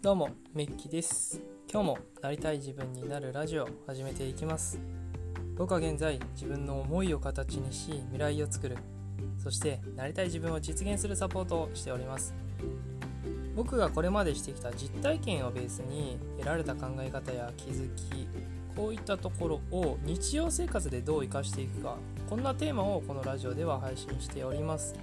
どうもメッキです。今日もなりたい自分になるラジオを始めていきます。僕は現在自分の思いを形にし未来を作る。そしてなりたい自分を実現するサポートをしております。僕がこれまでしてきた実体験をベースに得られた考え方や気づきこういったところを日常生活でどう生かしていくかこんなテーマをこのラジオでは配信しております。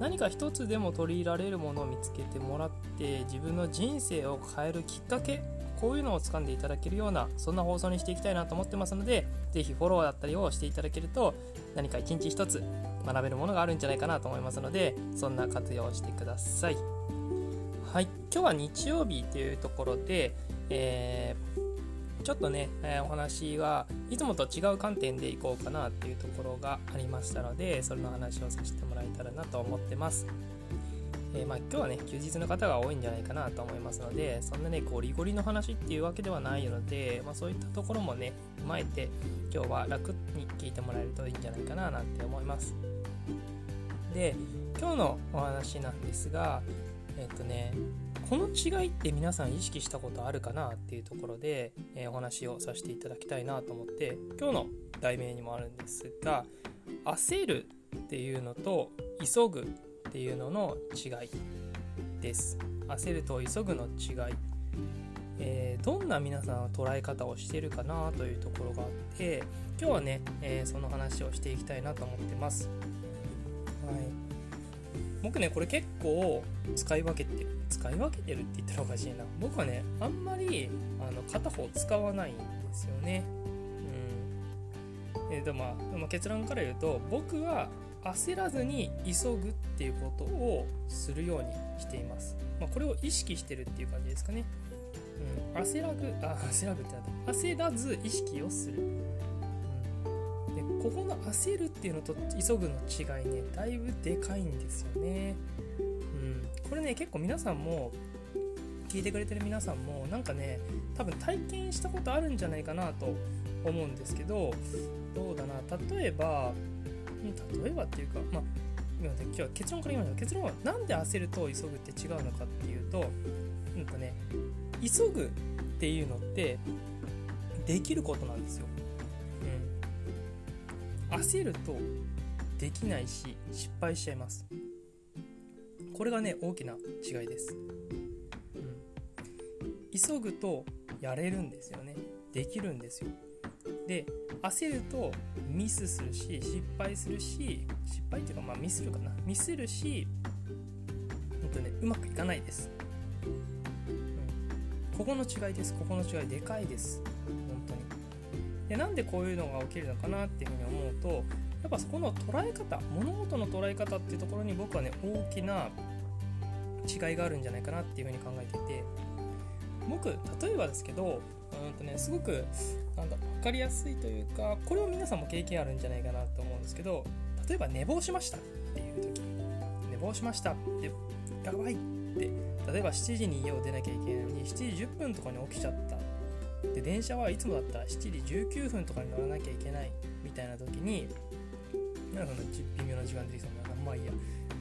何か一つでも取り入れられるものを見つけてもらって自分の人生を変えるきっかけこういうのを掴んでいただけるようなそんな放送にしていきたいなと思ってますので是非フォローだったりをしていただけると何か一日一つ学べるものがあるんじゃないかなと思いますのでそんな活用をしてくださいはい今日は日曜日というところで、えーちょっとね、えー、お話はいつもと違う観点でいこうかなっていうところがありましたのでそれの話をさせてもらえたらなと思ってます。えー、まあ、今日はね休日の方が多いんじゃないかなと思いますのでそんなねゴリゴリの話っていうわけではないので、まあ、そういったところもね踏まえて今日は楽に聞いてもらえるといいんじゃないかななんて思います。で今日のお話なんですがえっとねこの違いって皆さん意識したことあるかなっていうところで、えー、お話をさせていただきたいなと思って今日の題名にもあるんですが焦るっていうのと急ぐっていうのの違いです。焦ると急ぐの違い、えー、どんな皆さんの捉え方をしてるかなというところがあって今日はね、えー、その話をしていきたいなと思ってます。はい。僕ねこれ結構使い分けてる。使い分けてるって言ったらおかしいな。僕はねあんまりあの片方使わないんですよね。うん。えー、でまあ、まあ、結論から言うと僕は焦らずに急ぐっていうことをするようにしています、まあ、これを意識してるっていう感じですかね。うん、焦らぐあ焦らぐってなった。焦らず意識をする。うん、でここの焦るっていうのと急ぐの違いねだいぶでかいんですよね。うん、これね結構皆さんも聞いてくれてる皆さんもなんかね多分体験したことあるんじゃないかなと思うんですけどどうだな。例えば例えばっていうかまあ今日は結論から言いましょう。結論は何で焦ると急ぐって違うのかっていうとなんかね急ぐっていうのってできることなんですよ。うん。焦るとできないし失敗しちゃいます。これがね大きな違いです、うん、急ぐとやれるんですよね。できるんですよ。で焦るとミスするし失敗するし失敗っていうかまあミスるかな。ミスるしほんとねうまくいかないです、うん、ここの違いです。ここの違いでかいです。本当に。でなんでこういうのが起きるのかなっていうふうに思うとやっぱそこの捉え方物事の捉え方っていうところに僕はね大きな違いがあるんじゃないかなっていうふうに考えていて。僕例えばですけどうんとねすごくなんだ分かりやすいというかこれを皆さんも経験あるんじゃないかなと思うんですけど例えば寝坊しましたっていう時。寝坊しましたってやばいって。例えば7時に家を出なきゃいけないのに7時10分とかに起きちゃった。で電車はいつもだったら7時19分とかに乗らなきゃいけないみたいな時になんかその微妙な時間できそうなまあいいや。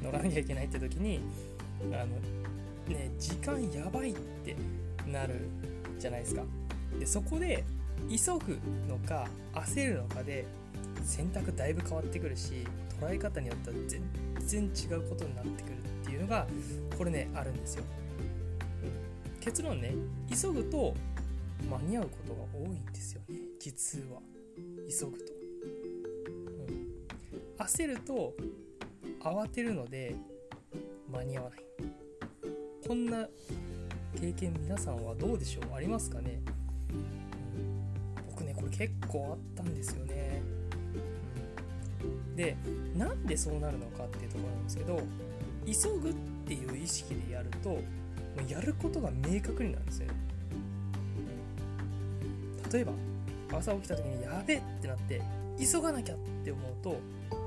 乗らなきゃいけないって時にあのね時間やばいってなるじゃないですか。でそこで急ぐのか焦るのかで選択だいぶ変わってくるし捉え方によっては全然違うことになってくるっていうのがこれねあるんですよ、うん、結論ね急ぐと間に合うことが多いんですよね実は。急ぐと、うん、焦ると慌てるので間に合わない。こんな経験皆さんはどうでしょう？ありますかね、うん、僕ねこれ結構あったんですよね、うん、でなんでそうなるのかっていうところなんですけど急ぐっていう意識でやるともうやることが明確になるんですよね。例えば朝起きた時にやべってなって急がなきゃって思うと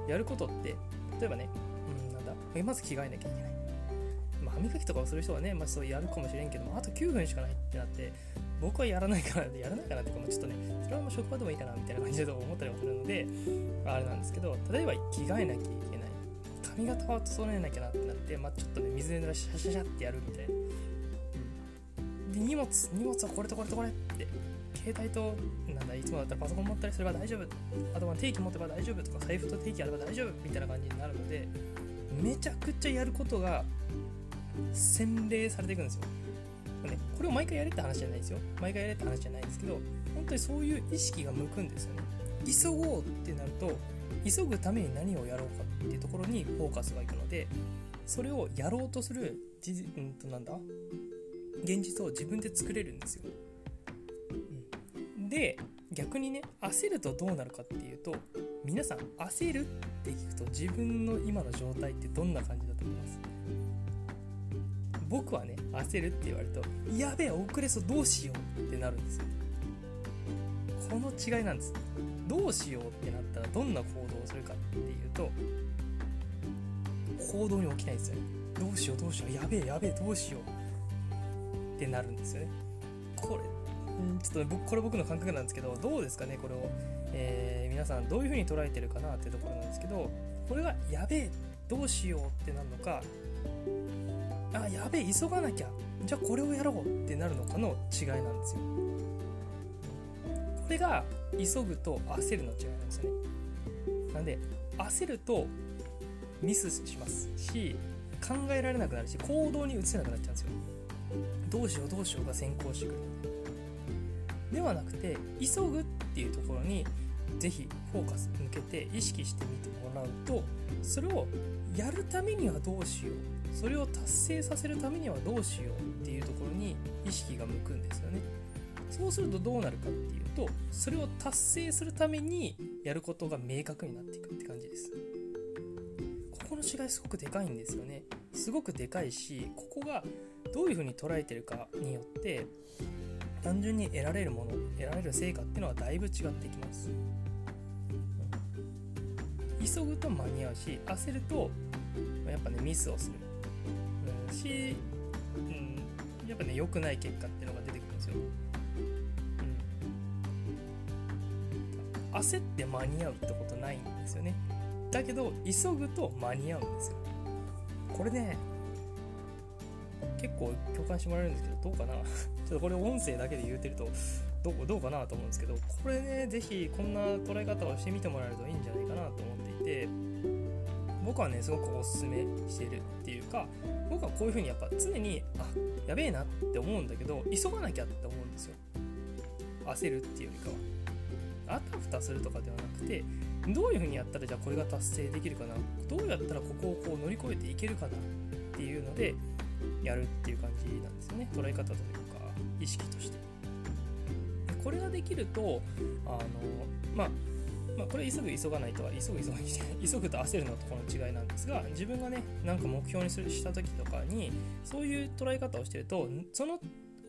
やることって例えばね、うん、なんだまず着替えなきゃいけない、歯磨きとかをする人はね、まあ、そうやるかもしれんけどもあと9分しかないってなって僕はやらないからやらないかなっていうかちょっとねそれはもう職場でもいいかなみたいな感じで思ったりもするのであれなんですけど例えば着替えなきゃいけない。髪型は整えなきゃなってなって、まあ、ちょっとね水で濡らしシャシャシャってやるみたいな、で荷物荷物はこれとこれとこれって携帯となんだいつもだったらパソコン持ったりすれば大丈夫。あとは定期持てば大丈夫とか財布と定期あれば大丈夫みたいな感じになるのでめちゃくちゃやることが洗礼されていくんですよ、ね、これを毎回やれって話じゃないですよ。毎回やれって話じゃないですけど本当にそういう意識が向くんですよね。急ごうってなると急ぐために何をやろうかっていうところにフォーカスがいくのでそれをやろうとするうんとなんだ現実を自分で作れるんですよ、うん、で逆にね焦るとどうなるかっていうと皆さん焦るって聞くと自分の今の状態ってどんな感じだと思います？僕はね焦るって言われるとやべえ遅れそうどうしようってなるんですよ。この違いなんです。どうしようってなったらどんな行動をするかっていうと行動に起きないんですよね。どうしようどうしようやべえやべえどうしようってなるんですよね。これちょっと、ね、これ僕の感覚なんですけどどうですかねこれを、えー、皆さんどういう風に捉えてるかなっていうところなんですけどこれがやべえどうしようってなるのかあやべえ急がなきゃ。じゃあこれをやろうってなるのかの違いなんですよ。これが急ぐと焦るの違いなんですよね。なんで焦るとミスします。し考えられなくなるし行動に移せなくなっちゃうんですよ。どうしようどうしようが先行してくる。ではなくて急ぐっていうところにぜひフォーカス向けて意識してみてもらうとそれをやるためにはどうしようそれを達成させるためにはどうしようっていうところに意識が向くんですよね。そうするとどうなるかっていうとそれを達成するためにやることが明確になっていくって感じです。ここの違いすごくでかいんですよね。すごくでかいしここがどういうふうに捉えてるかによって単純に得られるもの得られる成果っていうのはだいぶ違ってきます。急ぐと間に合うし焦るとやっぱねミスをする、うん、し、うん、やっぱね良くない結果っていうのが出てくるんですよ、うん、焦って間に合うってことないんですよね。だけど急ぐと間に合うんですよ。これね結構共感してもらえるんですけどどうかな。ちょっとこれ音声だけで言うてるとどうどうかなと思うんですけどこれね是非こんな捉え方をしてみてもらえるといいんじゃないかなと思っていて。僕はねすごくおすすめしてるっていうか僕はこういう風にやっぱ常にあやべえなって思うんだけど急がなきゃって思うんですよ。焦るっていうよりかは。あたふたするとかではなくてどういう風にやったらじゃあこれが達成できるかな。どうやったらここをこう乗り越えていけるかなっていうのでやるっていう感じなんですよね。捉え方というか意識として。これができるとあのまあまあ、これ急ぐ急がないとは急ぐ急がない急ぐと焦るのとこの違いなんですが自分がねなんか目標にするした時とかにそういう捉え方をしてるとその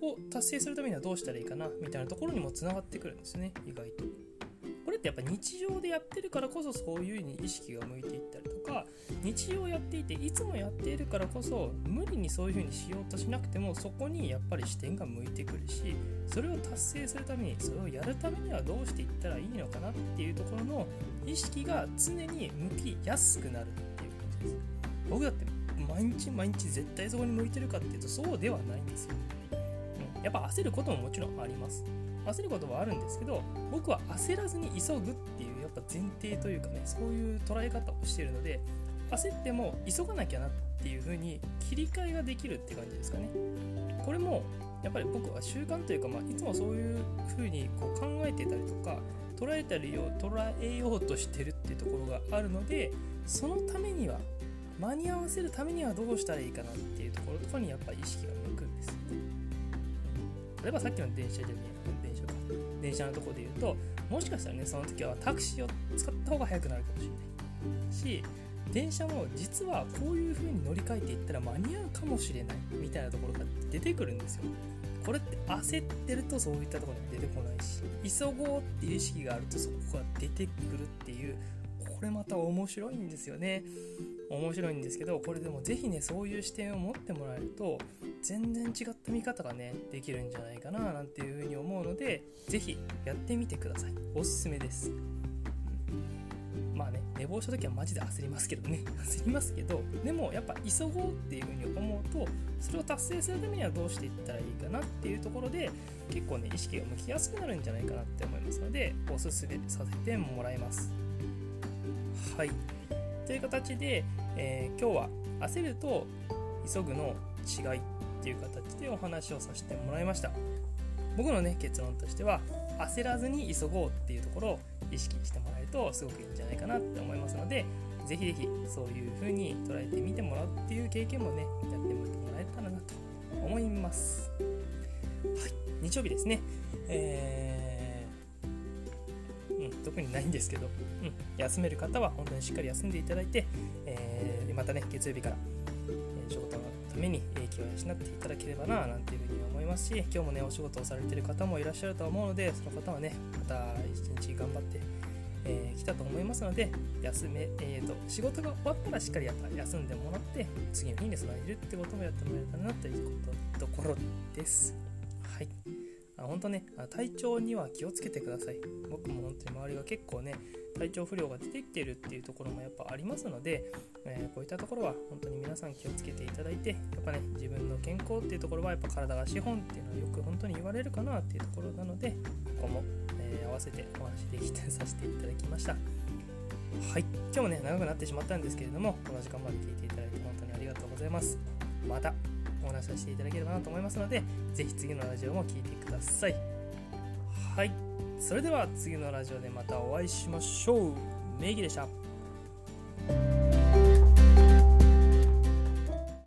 を達成するためにはどうしたらいいかなみたいなところにもつながってくるんですね意外と。これってやっぱ日常でやってるからこそそういうに意識が向いていったりか日常やっていていつもやっているからこそ無理にそういう風にしようとしなくてもそこにやっぱり視点が向いてくるしそれを達成するためにそれをやるためにはどうしていったらいいのかなっていうところの意識が常に向きやすくなるっていうことです。僕だって毎日毎日絶対そこに向いてるかっていうとそうではないんですよ、やっぱ焦ることももちろんあります。焦ることはあるんですけど僕は焦らずに急ぐっていうやっぱ前提というかねそういう捉え方をしているので焦っても急がなきゃなっていう風に切り替えができるって感じですかね。これもやっぱり僕は習慣というか、まあ、いつもそういう風にこう考えてたりとか捉えたりを捉えようとしてるっていうところがあるのでそのためには間に合わせるためにはどうしたらいいかなっていうところとかにやっぱり意識が向くんですよね。例えばさっきの電車じゃねえ電車か。電車のとこで言うともしかしたらねその時はタクシーを使った方が早くなるかもしれない。し電車も実はこういう風に乗り換えていったら間に合うかもしれない。みたいなところが出てくるんですよ。これって焦ってるとそういったところに出てこないし急ごうっていう意識があるとそこが出てくるっていうこれまた面白いんですよね。面白いんですけどこれでもぜひねそういう視点を持ってもらえると全然違った見方がねできるんじゃないかななんていうふうに思うのでぜひやってみてください。おすすめです。まあね寝坊した時はマジで焦りますけどね。焦りますけどでもやっぱ急ごうっていうふうに思うとそれを達成するためにはどうしていったらいいかなっていうところで結構ね意識が向きやすくなるんじゃないかなって思いますのでおすすめさせてもらいます。はい。という形で、えー、今日は焦ると急ぐの違い。っていう形でお話をさせてもらいました。僕のね結論としては焦らずに急ごうっていうところを意識してもらえるとすごくいいんじゃないかなって思いますのでぜひぜひそういう風に捉えてみてもらうっていう経験もねやってみてもらえたらなと思います。はい。日曜日ですね。えー、うん特にないんですけど、うん、休める方は本当にしっかり休んでいただいて、えー、またね月曜日から、ために気を養っていただければななんていうふうに思いますし今日もねお仕事をされてる方もいらっしゃると思うのでその方はねまた一日頑張ってえー、来たと思いますので休め、えーと、仕事が終わったらしっかりやっぱ休んでもらって次の日に備えるってこともやってもらえたらなということところです。はいあ本当ね。体調には気をつけてください。僕も本当に周りが結構ね体調不良が出てきてるっていうところもやっぱありますので、えー、こういったところは本当に皆さん気をつけていただいてやっぱね自分の健康っていうところはやっぱ体が資本っていうのはよく本当に言われるかなっていうところなのでここも、えー、合わせてお話できてさせていただきました。はい。今日もね長くなってしまったんですけれどもこの時間まで聞いていただいて本当にありがとうございます。また。お話しさせていただければなと思いますので是非次のラジオも聴いてください。はい。それでは次のラジオでまたお会いしましょう。名義でした。